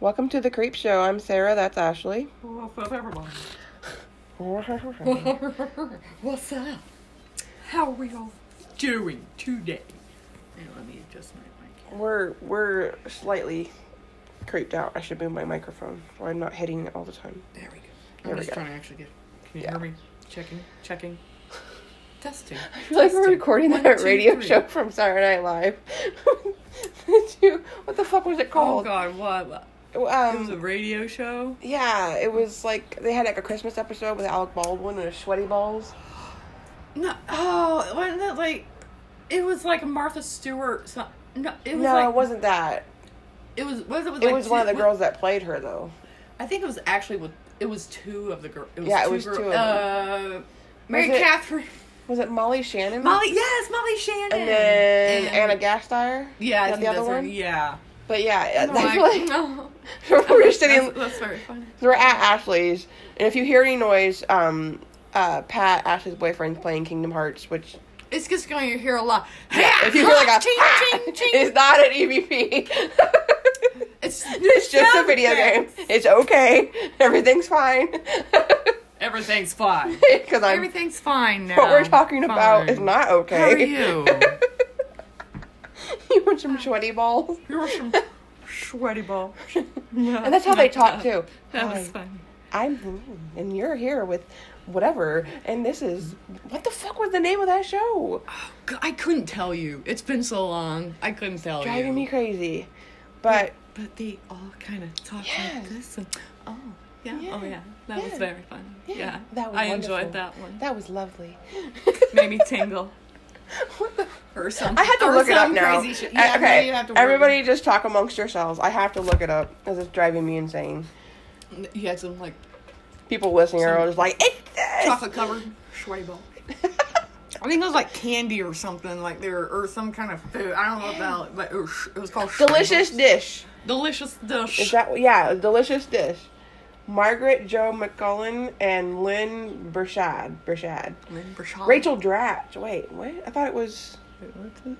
Welcome to the Creep Show. I'm Sarah. That's Ashley. What's up, everybody? We're What's up? How are we all doing today? Hey, let me adjust my mic. we're slightly creeped out. I should move my microphone so I'm not hitting it all the time. There we go. There I'm we just go. trying to actually get. Can you Yeah. hear me? Checking, checking. Testing. I feel like we're testing. recording One, that two, radio three. show from Saturday Night Live. Dude, what the fuck was it Oh called? God, what? It was a Um, radio show. yeah, it was like they had like a Christmas episode with Alec Baldwin and his sweaty balls. No, oh, wasn't it like? It was like Martha Stewart. So, no, it was no, like it wasn't that. It was. Was it? Was It like was one of the girls that played her though. I think it was actually with. It was two of the girls. It was Yeah, it two was girl- two of Uh, Mary Was it- Catherine. Was it Molly Shannon? Molly, yes, Molly Shannon. And then And- Anna Gasteyer. Yeah, the other one? Yeah. But yeah, No, I I- like no. we're just sitting. That's, that's very funny. We're at Ashley's, and if you hear any noise, um, uh, Pat, Ashley's boyfriend's playing Kingdom Hearts, which It's just going to hear a lot. yeah, if you hear like a ching, ah, ching, ching. it's not an EVP. It's, it's just a video game. It's okay. Everything's fine. Everything's fine. Because I'm. Everything's fine now. what we're talking about is not okay. How are you? you want some sweaty balls? You're some sweaty ball. And that's how they talk too. That was fun. I'm, and you're here with whatever, and this is what the fuck was the name of that show? Oh, I couldn't tell you. It's been so long. I couldn't tell you. Driving me crazy. But But they all kind of talk Yes. like this. And, oh, yeah. Oh, yeah. Oh, yeah. That was very fun. yeah, Yeah. that was I wonderful. enjoyed that one. That was lovely. Made me tingle. What the- Or something. I had to or look it up now. Crazy shit. Uh, Yeah, okay, you have to work everybody just talk amongst yourselves. I have to look it up because it's driving me insane. You had some like People listening are just like, it's this. chocolate covered ball. I think it was like candy or something, like there or some kind of food. I don't know about it, but it was, it was called delicious Schwebels. dish. delicious dish. Is that yeah? Delicious dish. Margaret Jo McCullen and Lynn Burchard. Burchard. Lynn Burchard. Rachel Dratch. Wait, what? I thought it was. Wait, what's it?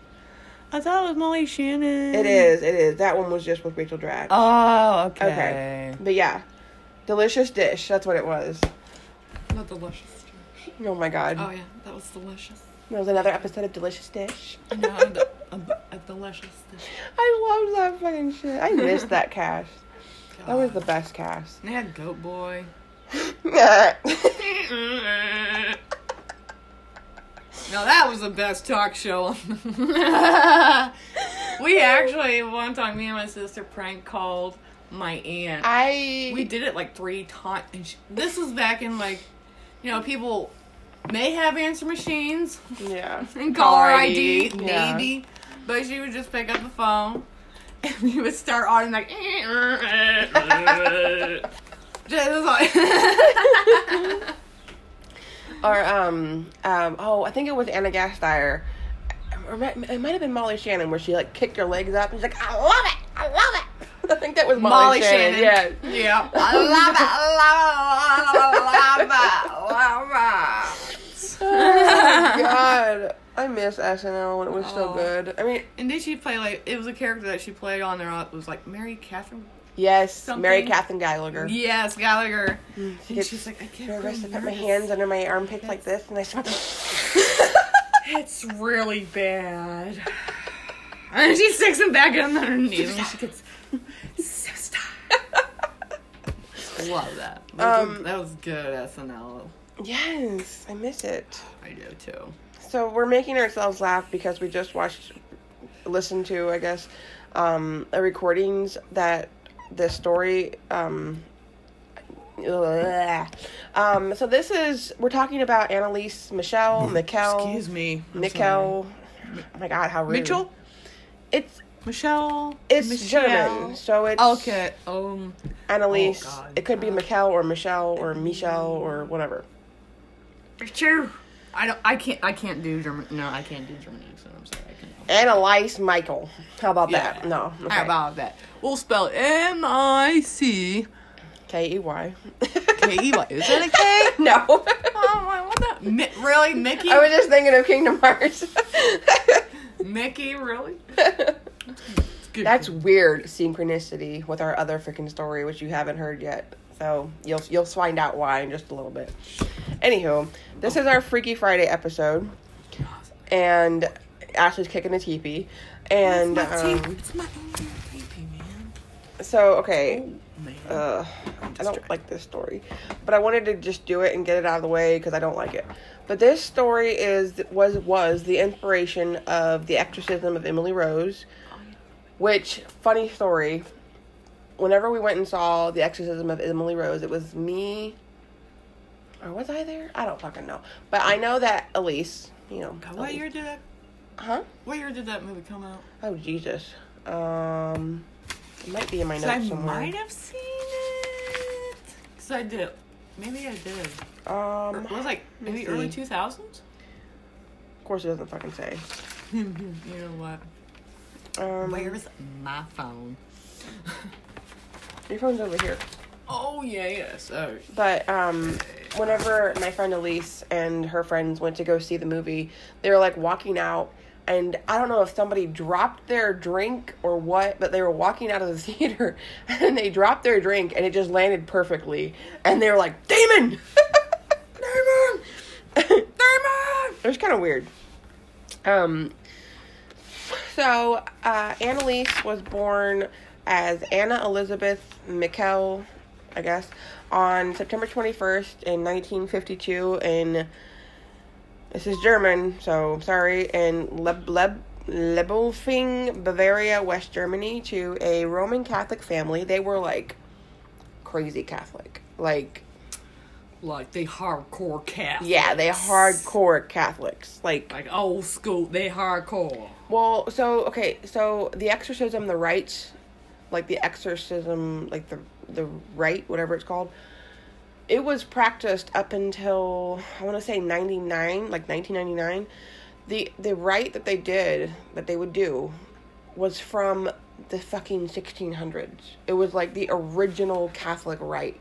I thought it was Molly Shannon. It is. It is. That one was just with Rachel Dratch. Oh, okay. Okay. But yeah, delicious dish. That's what it was. Not delicious. Dish. Oh my god. Oh yeah, that was delicious. That was another episode of Delicious Dish. No, a, a, a delicious dish. I love that fucking shit. I missed that cast. That was the best cast. They had Goat Boy. No, that was the best talk show. we actually one time, me and my sister prank called my aunt. I we did it like three times. And she, this was back in like, you know, people may have answer machines yeah. and caller ID, ID, yeah. maybe, but she would just pick up the phone we would start on like. just like Or um um oh I think it was Anna Gasteyer. Or it might- have been Molly Shannon where she like kicked her legs up and she's like I love it I love it. I think that was Molly, Molly Shannon. Shannon. Yeah. Yeah. I love it. I love it. Love it. Oh my god. I miss SNL when it was so Oh. good. I mean, And did she play like it was a character that she played on there? It was like Mary Catherine. yes, Something- Mary Catherine Gallagher. Yes, Gallagher. She And she's like, I get nervous. I put my hands under my armpits like this, and I. It's really bad. And she sticks him back in underneath, and she gets sister. Love that. That was, Um, that was good SNL. yes, I miss it. I do too. So we're making ourselves laugh because we just watched, listened to, I guess, um, a recordings that the story. Um, um, so this is we're talking about Annelise Michelle, Mikkel, Excuse me. I'm Mikkel. Oh my God, how sorry. rude! Mitchell? It's Michelle? it's Michelle? German, so it's Okay. Um. Annelise. Oh, God. it could be Uh, Mikkel or Michelle or Michelle or whatever. True. I don't. I can't. I can't do German. No, I can't do German accent. I'm sorry. I can't. Annelise Michael. How about Yeah. that? No. Okay. How about that? We'll spell M I C K E Y. K E Y. Is that a K? No. Oh, my, what the? Mi- really, Mickey? I was just thinking of Kingdom Hearts. Mickey, really? Good That's weird synchronicity with our other freaking story, which you haven't heard yet. So you'll you'll find out why in just a little bit. Anywho, this is our Freaky Friday episode, and Ashley's kicking a teepee, and it's my, um, it's my damn man. so okay. Oh. Uh, I don't like this story, but I wanted to just do it and get it out of the way because I don't like it. But this story is was was the inspiration of the exorcism of Emily Rose, which funny story. Whenever we went and saw the exorcism of Emily Rose, it was me. Or was I there? I don't fucking know. But I know that Elise, you know. what Elise- year did that? Huh? What year did that movie come out? Oh Jesus. Um, it might be in my notes I somewhere. might have seen it. Cause I did. Maybe I did. Or Um, it was like maybe early two thousands. of course it doesn't fucking say. you know what? Um, Where's my phone? Your phone's over here. Oh yeah, yeah. But um, whenever my friend Elise and her friends went to go see the movie, they were like walking out, and I don't know if somebody dropped their drink or what, but they were walking out of the theater, and they dropped their drink, and it just landed perfectly, and they were like, "Damon, Damon, Damon." It was kind of weird. Um. So, uh, Annelise was born as Anna Elizabeth Mikkel, I guess, on September 21st in 1952 in, this is German, so sorry, in Leb, Leb, Lebelfing, Bavaria, West Germany, to a Roman Catholic family. They were like crazy Catholic. Like, like they hardcore Catholics. yeah, they hardcore Catholics. Like, Like old school, they hardcore. Well, so okay, so the exorcism, the rites, like the exorcism, like the the rite, whatever it's called, it was practiced up until I want to say ninety nine, like nineteen ninety nine. The the rite that they did, that they would do, was from the fucking sixteen hundreds. It was like the original Catholic rite.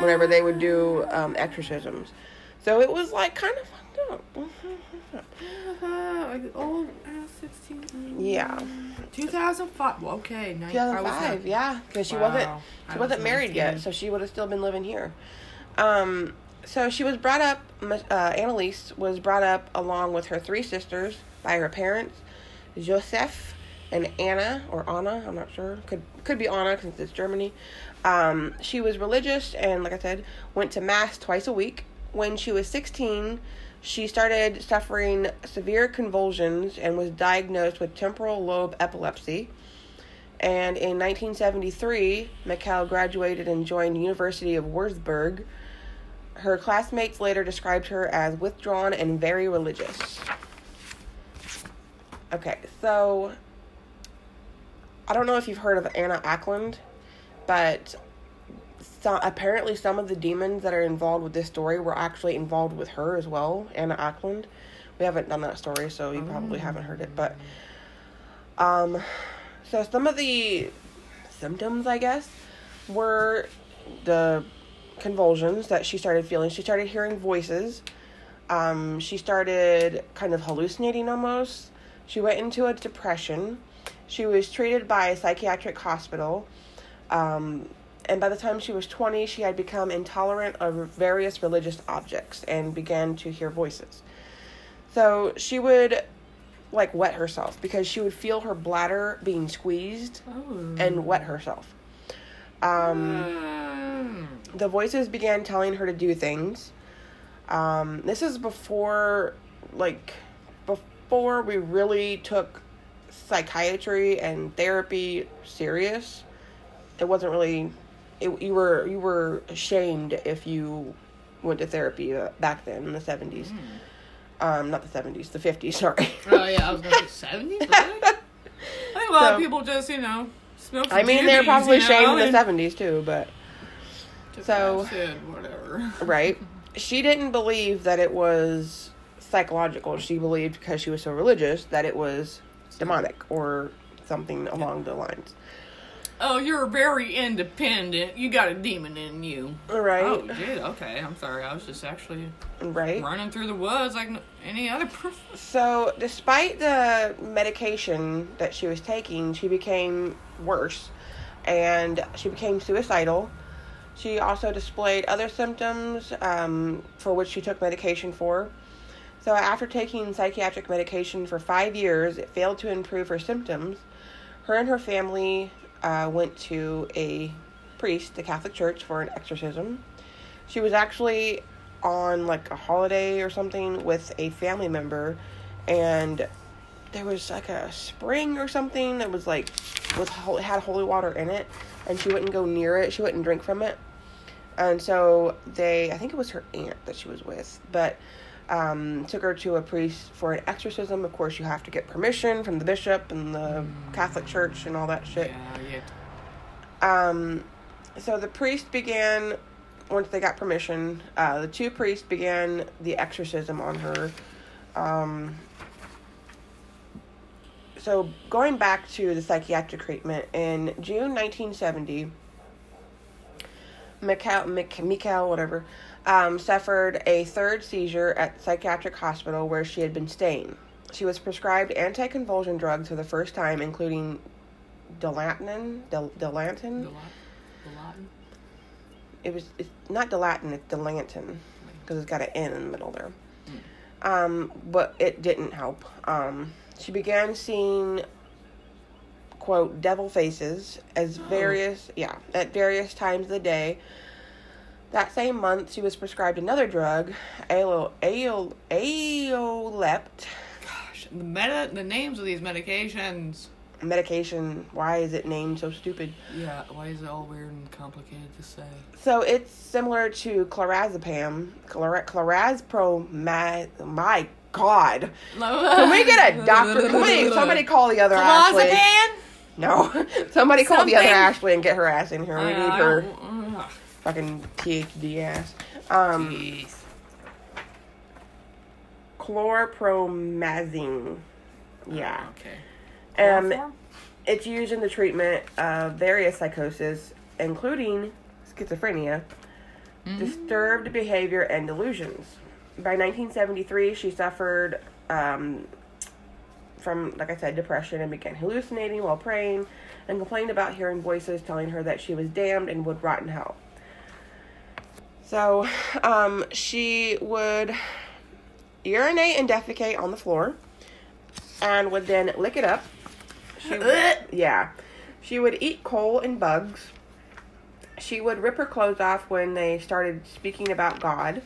Whenever they would do um, exorcisms, so it was like kind of fucked up. Uh, like old uh. Yeah. Two thousand five. Well, okay, nine, 2005, yeah, because she Wow. wasn't she was wasn't married yet, so she would have still been living here. Um, so she was brought up. Uh, Annelise was brought up along with her three sisters by her parents, Joseph and Anna or Anna. I'm not sure. Could could be Anna because it's Germany. Um, she was religious and, like I said, went to mass twice a week. When she was 16, she started suffering severe convulsions and was diagnosed with temporal lobe epilepsy. And in 1973, Mikkel graduated and joined University of Würzburg. Her classmates later described her as withdrawn and very religious. Okay, so I don't know if you've heard of Anna Ecklund, but so, apparently some of the demons that are involved with this story were actually involved with her as well, Anna Ecklund. We haven't done that story, so you probably haven't heard it, but um so some of the symptoms, I guess, were the convulsions that she started feeling. She started hearing voices. Um, she started kind of hallucinating almost. She went into a depression. She was treated by a psychiatric hospital. Um, and by the time she was 20, she had become intolerant of various religious objects and began to hear voices. So she would like wet herself because she would feel her bladder being squeezed Oh. and wet herself. Um, Mm. the voices began telling her to do things. Um, this is before, like, before we really took psychiatry and therapy serious. It wasn't really. It, you were you were ashamed if you went to therapy uh, back then in the seventies. Um, not the seventies, the fifties. Sorry. Oh yeah, I was gonna say seventies. Really? I think a lot So- of people just you know smoke. I mean, they're probably you know, shamed in the seventies too, but so- whatever. right? She didn't believe that it was psychological. She believed because she was so religious that it was demonic or something along the lines. Oh, you're very independent. You got a demon in you. Right. Oh, you did? Okay, I'm sorry. I was just actually Right. running through the woods like any other person. So, despite the medication that she was taking, she became worse and she became suicidal. She also displayed other symptoms um, for which she took medication for. So, after taking psychiatric medication for five years, it failed to improve her symptoms. Her and her family uh, went to a priest, the Catholic Church, for an exorcism. She was actually on like a holiday or something with a family member, and there was like a spring or something that was like hol- had holy water in it, and she wouldn't go near it. She wouldn't drink from it, and so they I think it was her aunt that she was with, but um, took her to a priest for an exorcism. Of course, you have to get permission from the bishop and the Catholic Church and all that shit. Yeah, yeah. Um, so the priest began, once they got permission, uh, the two priests began the exorcism on her. Um, so going back to the psychiatric treatment, in June 1970, Mikhail, Mik- Mikhail whatever, um, suffered a third seizure at psychiatric hospital where she had been staying. She was prescribed anticonvulsion drugs for the first time, including Dilantin, Dil- Dilantin, Lat- the Latin? it was it's not Dilatin, it's Delanton because it's got an N in the middle there. Um, but it didn't help. Um, she began seeing quote devil faces as various yeah at various times of the day. That same month, she was prescribed another drug, Aol, Aol, Aolept Gosh, the meta, the names of these medications. medication. Why is it named so stupid? Yeah, why is it all weird and complicated to say? So it's similar to clorazepam, chlora- clorazepam. My, God, can we get a doctor? Can we, somebody call the other Ashley? Clozapam? No, somebody call the other Ashley and get her ass in here. We need her. Fucking PhD ass. Um, Jeez. chlorpromazine. Yeah. Okay. Um, Chloroform? it's used in the treatment of various psychosis, including schizophrenia, disturbed behavior, and delusions. By 1973, she suffered um, from, like I said, depression and began hallucinating while praying and complained about hearing voices telling her that she was damned and would rot in hell. So, um, she would urinate and defecate on the floor and would then lick it up. She would, yeah. She would eat coal and bugs. She would rip her clothes off when they started speaking about God.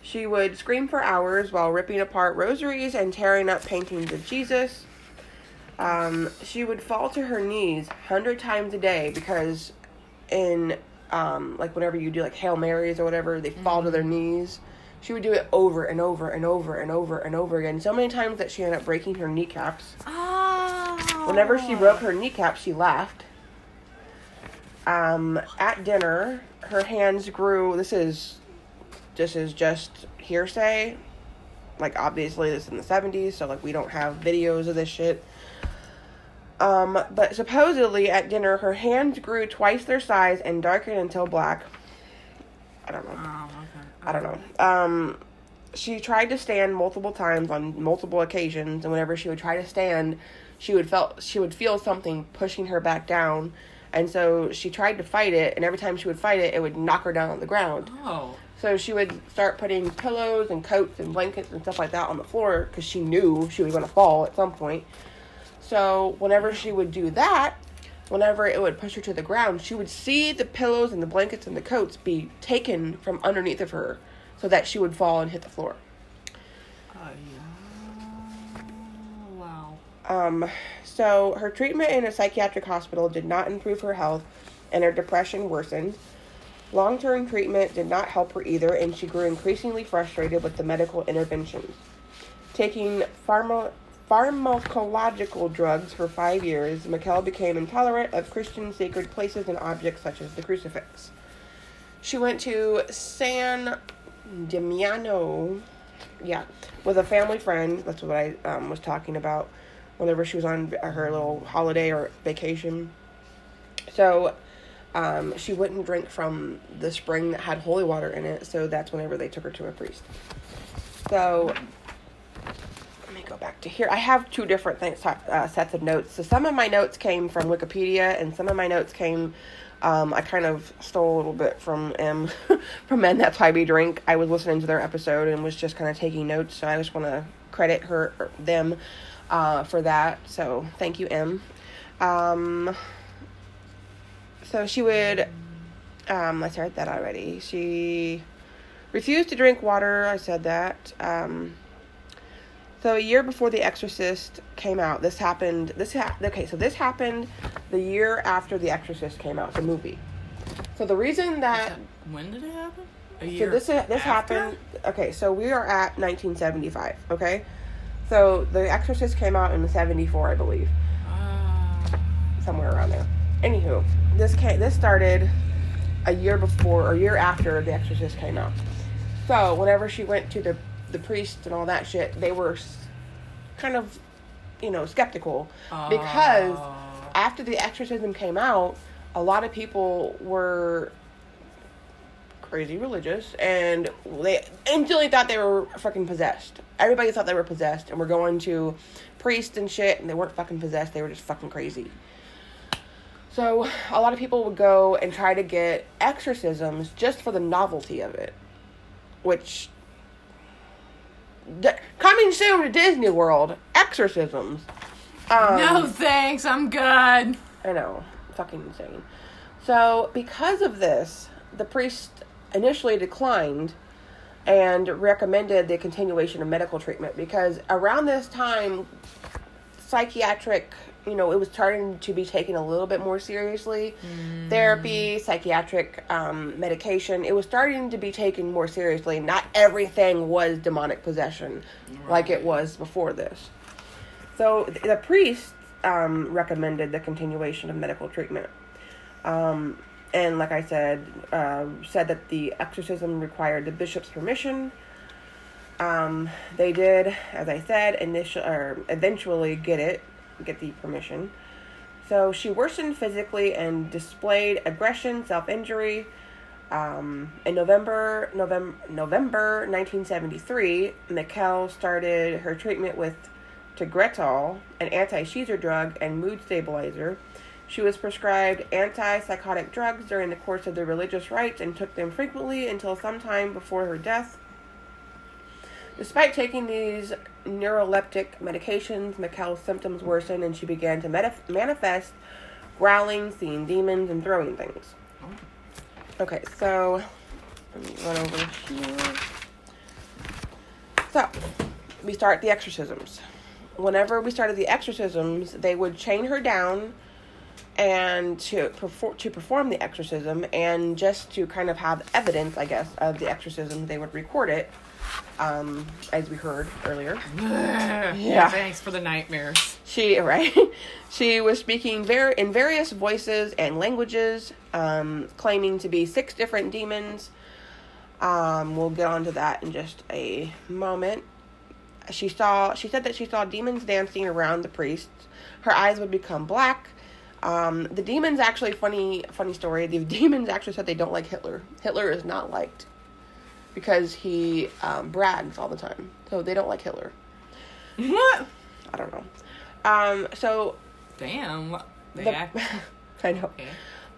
She would scream for hours while ripping apart rosaries and tearing up paintings of Jesus. Um, she would fall to her knees hundred times a day because in um, like whenever you do like Hail Marys or whatever, they fall to their knees. She would do it over and over and over and over and over again, so many times that she ended up breaking her kneecaps. Oh. Whenever she broke her kneecap, she laughed. Um, at dinner, her hands grew. This is, this is just hearsay. Like obviously, this is in the seventies, so like we don't have videos of this shit. Um, but supposedly at dinner, her hands grew twice their size and darkened until black. I don't know. Oh, okay. I don't know. Um, she tried to stand multiple times on multiple occasions, and whenever she would try to stand, she would felt she would feel something pushing her back down, and so she tried to fight it. And every time she would fight it, it would knock her down on the ground. Oh. So she would start putting pillows and coats and blankets and stuff like that on the floor because she knew she was going to fall at some point. So whenever she would do that, whenever it would push her to the ground, she would see the pillows and the blankets and the coats be taken from underneath of her so that she would fall and hit the floor. Uh. Wow. Um, so her treatment in a psychiatric hospital did not improve her health and her depression worsened. Long term treatment did not help her either, and she grew increasingly frustrated with the medical interventions. Taking pharma- pharmacological drugs for five years, Mikkel became intolerant of Christian sacred places and objects such as the crucifix. She went to San Damiano, yeah, with a family friend. That's what I um, was talking about whenever she was on her little holiday or vacation. So um, she wouldn't drink from the spring that had holy water in it. So that's whenever they took her to a priest. So go back to here. I have two different things, uh, sets of notes. So some of my notes came from Wikipedia, and some of my notes came. Um, I kind of stole a little bit from M, from Men That's Why We Drink. I was listening to their episode and was just kind of taking notes. So I just want to credit her, them, uh, for that. So thank you, M. Um, so she would. Um, I said that already. She refused to drink water. I said that. Um, so a year before The Exorcist came out, this happened. This ha- okay. So this happened the year after The Exorcist came out, the movie. So the reason that When did it happen? A year. so this this after? happened. Okay, so we are at 1975. Okay, so The Exorcist came out in 74, I believe, Ah. somewhere around there. Anywho, this came. This started a year before or a year after The Exorcist came out. So whenever she went to the the priests and all that shit, they were kind of, you know, skeptical because Oh. after the exorcism came out, a lot of people were crazy religious and they instantly thought they were fucking possessed. Everybody thought they were possessed and were going to priests and shit and they weren't fucking possessed, they were just fucking crazy. So a lot of people would go and try to get exorcisms just for the novelty of it. Which coming soon to Disney World, exorcisms. Um, no thanks, I'm good. I know, fucking insane. So, because of this, the priest initially declined and recommended the continuation of medical treatment because around this time, psychiatric, you know, it was starting to be taken a little bit more seriously. Therapy, psychiatric um, medication, it was starting to be taken more seriously. Not everything was demonic possession like it was before this. So the priest um, recommended the continuation of medical treatment. Um, and like I said, uh, said that the exorcism required the bishop's permission. Um, they did, as I said, initial or eventually get it, get the permission. So she worsened physically and displayed aggression, self injury. Um, in November, November, November 1973, Mikkel started her treatment with Tegretol, an anti-seizure drug and mood stabilizer. She was prescribed antipsychotic drugs during the course of the religious rites and took them frequently until sometime before her death. Despite taking these neuroleptic medications, Mikkel's symptoms worsened and she began to meta- manifest growling, seeing demons, and throwing things. Okay, so let me run over here. So we start the exorcisms. Whenever we started the exorcisms, they would chain her down and to perform to perform the exorcism and just to kind of have evidence, I guess, of the exorcism, they would record it, um, as we heard earlier. yeah. Thanks for the nightmares. She right, she was speaking ver- in various voices and languages, um, claiming to be six different demons. Um, we'll get onto that in just a moment. She saw. She said that she saw demons dancing around the priests. Her eyes would become black. Um, the demons actually funny funny story. The demons actually said they don't like Hitler. Hitler is not liked because he um, brags all the time. So they don't like Hitler. What? I don't know. Um, so Damn. They the, act- I know. okay.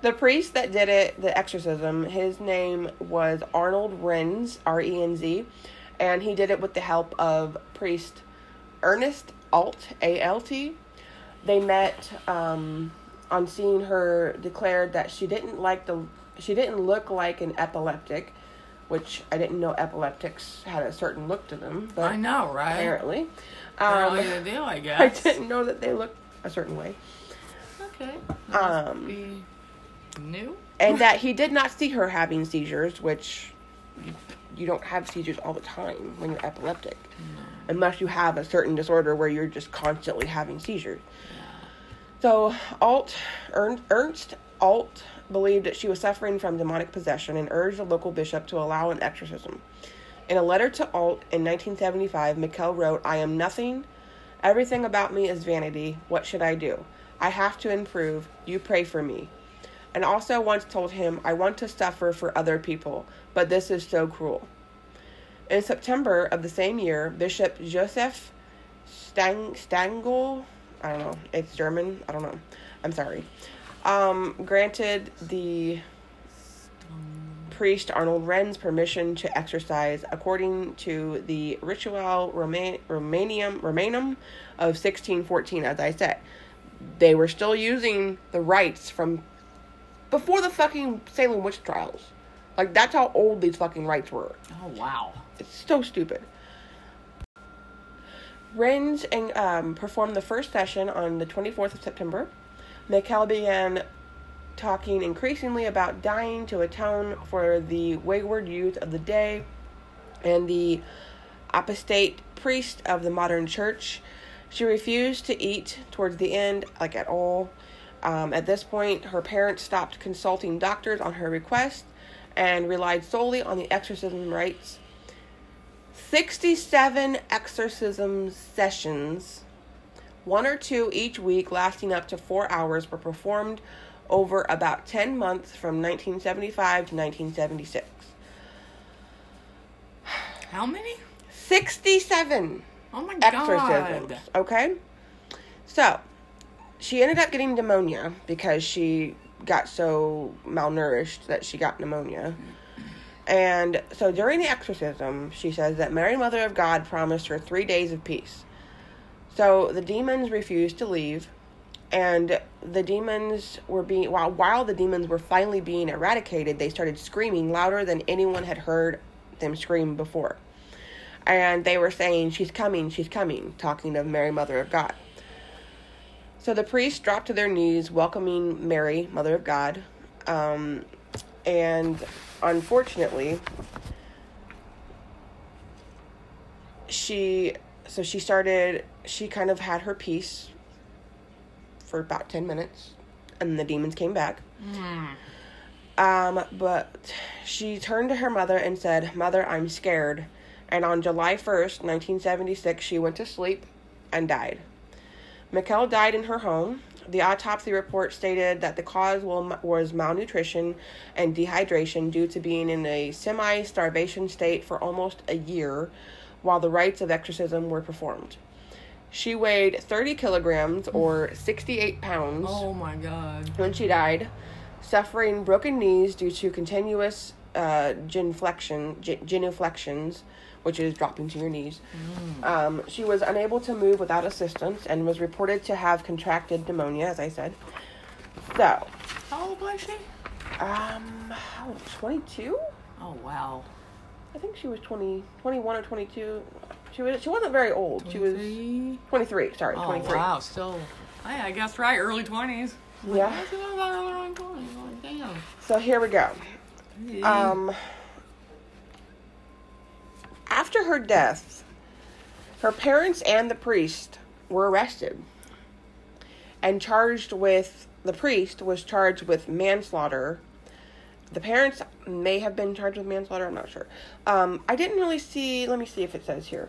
The priest that did it, the exorcism, his name was Arnold Renz, R E N Z, and he did it with the help of priest Ernest Alt, A L T. They met um, on seeing her, declared that she didn't like the, she didn't look like an epileptic, which I didn't know epileptics had a certain look to them, but I know, right? apparently. Apparently Um, they do, I guess. I didn't know that they looked a certain way. Okay. Um, new? and that he did not see her having seizures, which you, you don't have seizures all the time when you're epileptic, unless you have a certain disorder where you're just constantly having seizures. So Alt Ern- Ernst Alt believed that she was suffering from demonic possession and urged the local bishop to allow an exorcism. In a letter to Alt in 1975, Mikkel wrote, "I am nothing. Everything about me is vanity. What should I do? I have to improve. You pray for me." and also once told him, I want to suffer for other people, but this is so cruel. In September of the same year, Bishop Joseph Stang- Stangl, I don't know, it's German, I don't know, I'm sorry, um, granted the priest Arnold Renz permission to exercise according to the Ritual Roman- Romanium, Romanum of 1614, as I said. They were still using the rites from before the fucking Salem witch trials. Like, that's how old these fucking rites were. Oh wow. It's so stupid. Renz and, um, performed the first session on the 24th of September. Mikkel began talking increasingly about dying to atone for the wayward youth of the day and the apostate priest of the modern church. She refused to eat towards the end, like at all. Um, at this point, her parents stopped consulting doctors on her request and relied solely on the exorcism rites. 67 exorcism sessions, one or two each week, lasting up to four hours, were performed over about 10 months from 1975 to 1976. How many? 67 Oh my exorcisms. god. Okay? So, she ended up getting pneumonia because she got so malnourished that she got pneumonia. And so during the exorcism, she says that Mary, Mother of God, promised her three days of peace. So the demons refused to leave, and the demons were being while while the demons were finally being eradicated, they started screaming louder than anyone had heard them scream before. And they were saying, She's coming, she's coming, talking of Mary, Mother of God. So the priests dropped to their knees, welcoming Mary, Mother of God. Um, and unfortunately, she, so she started, she kind of had her peace for about 10 minutes, and the demons came back. Um, but she turned to her mother and said, Mother, I'm scared. And on July 1st, 1976, she went to sleep and died. Mikkel died in her home. The autopsy report stated that the cause was malnutrition and dehydration due to being in a semi starvation state for almost a year while the rites of exorcism were performed. She weighed 30 kilograms or 68 pounds Oh my god. when she died, suffering broken knees due to continuous uh, genuflection, ge- genuflections, which is dropping to your knees. Um, she was unable to move without assistance and was reported to have contracted pneumonia, as I said. So, How old was she? um, how 22? Oh wow. I think she was 20, 21 or 22. She was she wasn't very old. She was 23? 23, sorry, Oh 23. wow, still. Hey, I guess right, early twenties. Yeah. Damn. So here we go. Um, after her death, her parents and the priest were arrested and charged with the priest was charged with manslaughter. The parents may have been charged with manslaughter. I'm not sure. Um, I didn't really see. Let me see if it says here.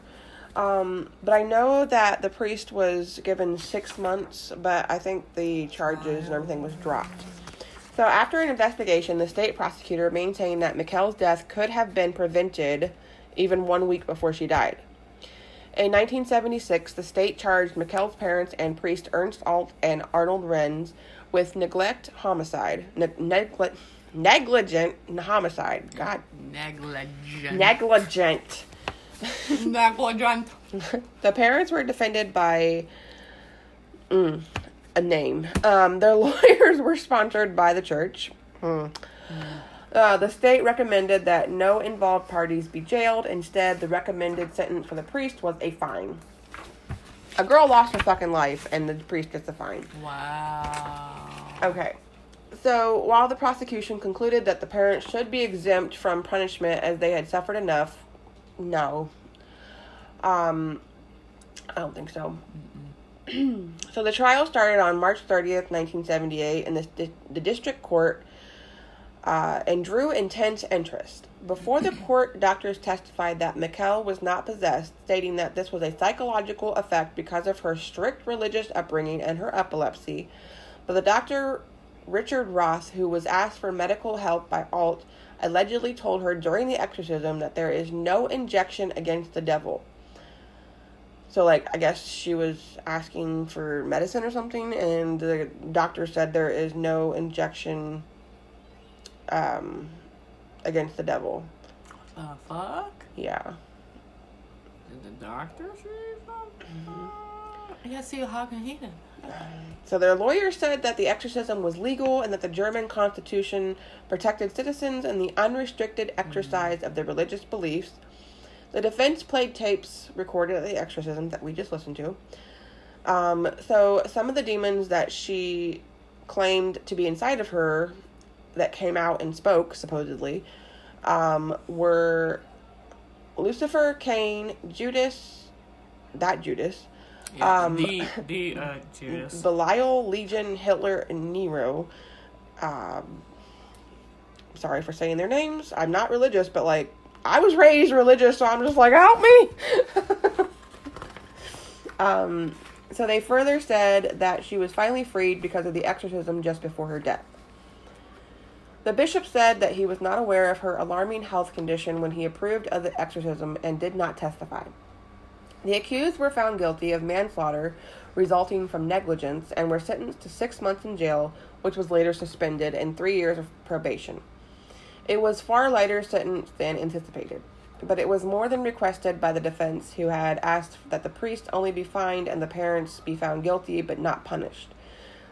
Um, but I know that the priest was given six months, but I think the charges and everything was dropped. So, after an investigation, the state prosecutor maintained that Mikkel's death could have been prevented even one week before she died. In 1976, the state charged Mikkel's parents and priest Ernst Alt and Arnold Renz with neglect homicide. Ne- negli- negligent homicide. God. Negligent. Negligent. Negligent. The parents were defended by mm, a name. Um, their lawyers were sponsored by the church. Hmm. Uh, the state recommended that no involved parties be jailed. Instead, the recommended sentence for the priest was a fine. A girl lost her fucking life, and the priest gets a fine. Wow. Okay. So, while the prosecution concluded that the parents should be exempt from punishment as they had suffered enough, no. Um, I don't think so. so, the trial started on March 30th, 1978, in the, the district court uh, and drew intense interest. Before the court, doctors testified that Mikkel was not possessed, stating that this was a psychological effect because of her strict religious upbringing and her epilepsy. But the doctor Richard Roth, who was asked for medical help by Alt, allegedly told her during the exorcism that there is no injection against the devil. So, like, I guess she was asking for medicine or something, and the doctor said there is no injection um, against the devil. The fuck? Yeah. Did the doctor say something? I gotta see how can he then? So their lawyer said that the exorcism was legal and that the German constitution protected citizens in the unrestricted exercise of their religious beliefs. The defense played tapes recorded at the exorcism that we just listened to. Um, so some of the demons that she claimed to be inside of her that came out and spoke, supposedly, um, were Lucifer, Cain, Judas, that Judas, Yeah, Um, the the uh, Judas. Belial, Legion, Hitler, and Nero. Um, sorry for saying their names. I'm not religious, but like I was raised religious, so I'm just like, help me. um, so they further said that she was finally freed because of the exorcism just before her death. The bishop said that he was not aware of her alarming health condition when he approved of the exorcism and did not testify. The accused were found guilty of manslaughter resulting from negligence and were sentenced to six months in jail, which was later suspended, and three years of probation. It was far lighter sentence than anticipated, but it was more than requested by the defense, who had asked that the priest only be fined and the parents be found guilty but not punished.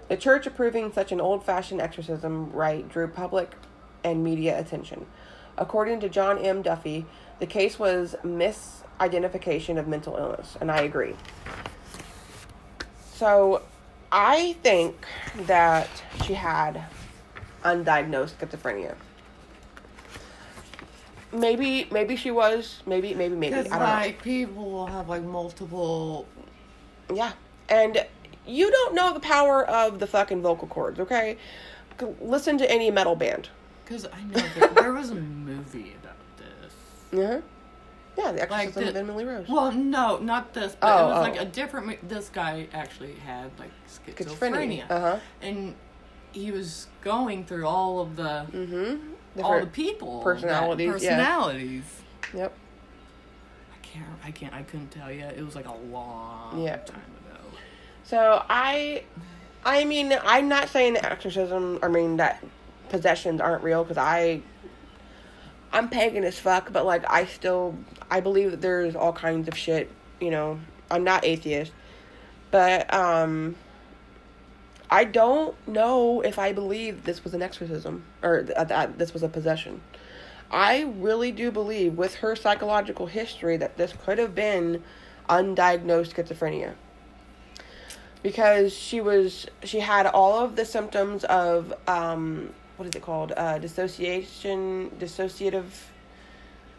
The church approving such an old fashioned exorcism rite drew public and media attention. According to John M. Duffy, the case was misidentification of mental illness, and I agree. So, I think that she had undiagnosed schizophrenia. Maybe, maybe she was. Maybe, maybe, maybe. I Because don't know. like people will have like multiple. Yeah. And you don't know the power of the fucking vocal cords, okay? Listen to any metal band. Because I know there, there was a movie about this. Uh-huh. Yeah, the Like exorcism the- of Emily Rose. Well, no, not this, but Oh, it was oh. like a different. This guy actually had like schizophrenia, Schizophrenia. Uh-huh. and he was going through all of the Mm-hmm. all the people that- personalities, yeah. personalities. Yep. I can't. I can't. I couldn't tell you. It was like a long time ago. So I, I mean, I'm not saying that exorcism. I mean that possessions aren't real because I, I'm pagan as fuck. But like, I still, I believe that there's all kinds of shit. You know, I'm not atheist, but um, I don't know if I believe this was an exorcism or that this was a possession. I really do believe, with her psychological history, that this could have been undiagnosed schizophrenia because she was she had all of the symptoms of um what is it called? Uh dissociation dissociative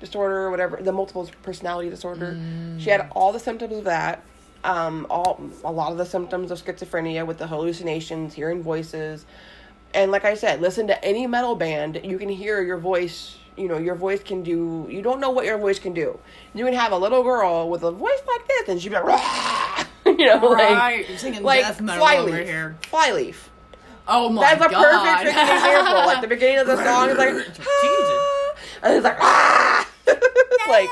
disorder or whatever the multiple personality disorder. She had all the symptoms of that um all a lot of the symptoms of schizophrenia with the hallucinations hearing voices. And like i said listen to any metal band you can hear your voice you know your voice can do you don't know what your voice can do. You can have a little girl with a voice like this and she'd be like "Rah!" you know like right, you're singing like death metal flyleaf over here. flyleaf Oh my god. that's a perfect freaking example like the beginning of the song is like Jesus. "Ah," and it's like ah! like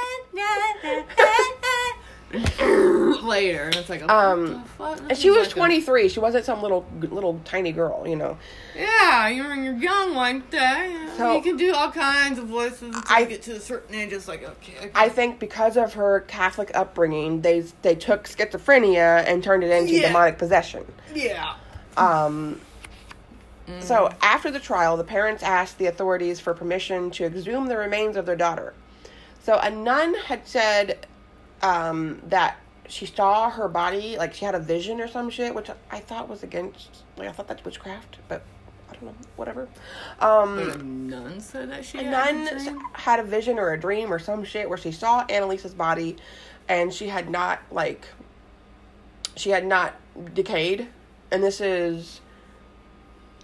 later, and it's like, Um, and she was like a- 23 she wasn't some little little tiny girl you know Yeah, you're young like that. You, know, So- you can do all kinds of voices until I- you get to a certain age. It's like okay, okay. I think because of her Catholic upbringing, they they took schizophrenia and turned it into Yeah. demonic possession. yeah. Um, So after the trial, the parents asked the authorities for permission to exhume the remains of their daughter. So a nun had said um, that she saw her body, like she had a vision or some shit, which I thought was against, like I thought that's witchcraft, but I don't know, whatever. Um, a nun said that she a had nun a had a vision or a dream or some shit where she saw Annalisa's body and she had not like she had not decayed and this is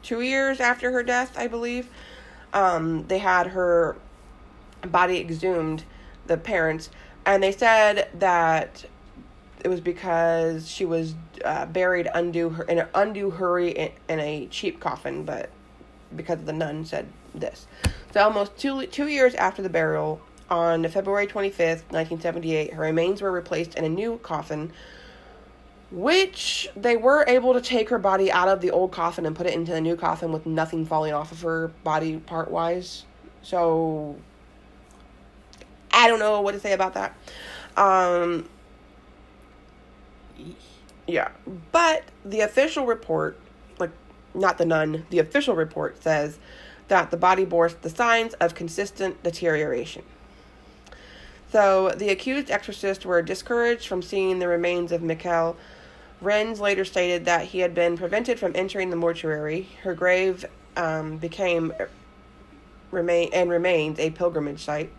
two years after her death i believe um, they had her body exhumed the parents and they said that it was because she was uh, buried undue in an undue hurry in, in a cheap coffin, but because the nun said this. So almost two two years after the burial, on February twenty fifth, nineteen seventy eight, her remains were replaced in a new coffin. Which they were able to take her body out of the old coffin and put it into the new coffin with nothing falling off of her body part wise. So I don't know what to say about that. Um, yeah, but the official report, like not the nun, the official report says that the body bore the signs of consistent deterioration. So the accused exorcists were discouraged from seeing the remains of Michel. Renz later stated that he had been prevented from entering the mortuary. Her grave um, became remain and remains a pilgrimage site.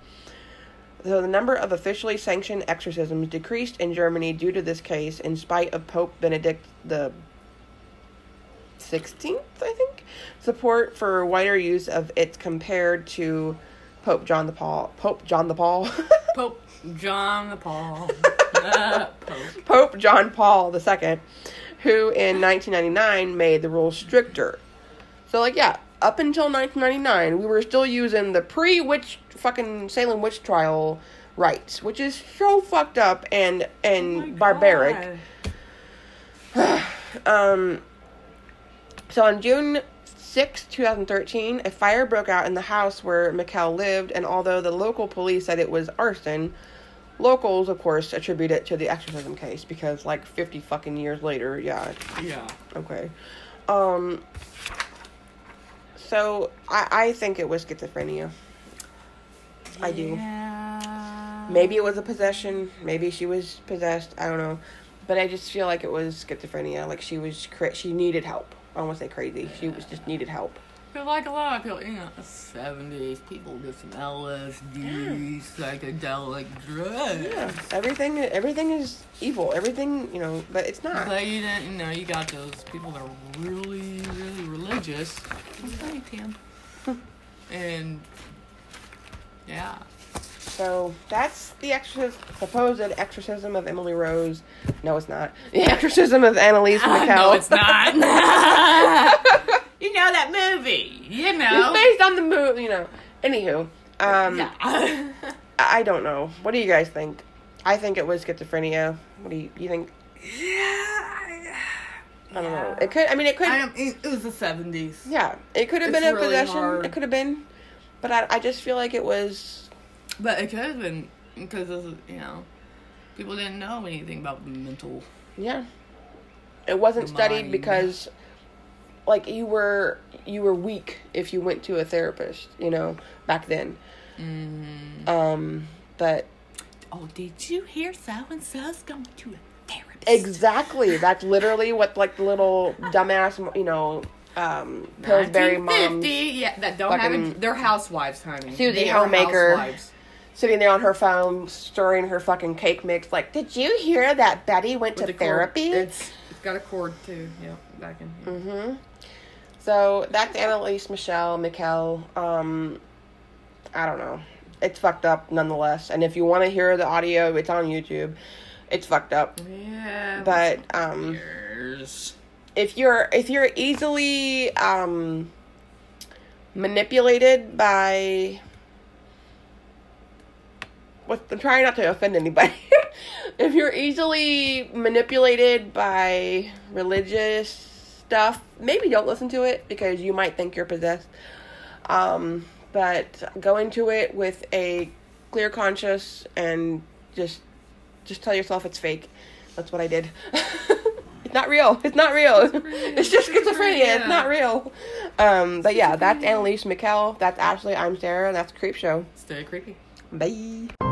So the number of officially sanctioned exorcisms decreased in Germany due to this case, in spite of Pope Benedict the Sixteenth, I think, support for wider use of it compared to Pope John the Paul. Pope John the Paul. Pope John the Paul. Pope. Pope John Paul II, who in 1999 made the rules stricter. So, like, yeah, up until 1999, we were still using the pre witch fucking Salem witch trial rites, which is so fucked up and and Oh barbaric. Um, so on June 6, 2013, a fire broke out in the house where Michel lived, and although the local police said it was arson, locals, of course, attribute it to the exorcism case because, like, 50 fucking years later, yeah, Yeah. okay. Um, so I, I think it was schizophrenia. I do. Yeah. Maybe it was a possession. Maybe she was possessed. I don't know. But I just feel like it was schizophrenia. Like she was, cra- she needed help. I don't want to say crazy. She was just needed help. Feel like a lot of people, you know, 70s, people did some LSD, psychedelic drugs. Yeah, everything, everything is evil. Everything, you know, but it's not. But you didn't, you know, you got those people that are really, really religious. Mm-hmm. Okay, Tim. and, yeah. So that's the exorcism, supposed exorcism of Emily Rose. No, it's not. The exorcism of Annelise McCall. no, it's not. you know that movie. You It's know. based on the movie, you know. Anywho, um, yeah. I don't know. What do you guys think? I think it was schizophrenia. What do you, you think? yeah. I don't know. It could. I mean, it could. I don't, it was the 70s. yeah, it could have It's been a really possession. hard. It could have been, but I, I just feel like it was. But it could have been because, you know, people didn't know anything about mental. Yeah, it wasn't studied because, like, you were you were weak if you went to a therapist. You know, back then. Mm. Um, but Oh, did you hear so and so's going to a therapist? exactly, that's literally what like the little dumbass, you know, um, Pillsbury moms 1950, yeah, that don't have. They're housewives, honey. Susie Homemaker. housewives. sitting there on her phone stirring her fucking cake mix. Like, did you hear that Betty went With to the therapy? Got a cord too. Yeah, back in here. Mm-hmm. So that's Annelise Michelle Michel. Um, I don't know. It's fucked up nonetheless. And if you want to hear the audio, it's on YouTube. It's fucked up. Yeah, But um, years. if you're if you're easily um manipulated by what I'm trying not to offend anybody. if you're easily manipulated by religious stuff, maybe don't listen to it because you might think you're possessed. Um, but go into it with a clear conscience and just just tell yourself it's fake. That's what I did. it's not real. It's not real. It's just schizophrenia. It's not real. Um, but yeah, that's Annelise Michel. That's Ashley. I'm Sarah. That's Creep Show. Stay creepy. Bye.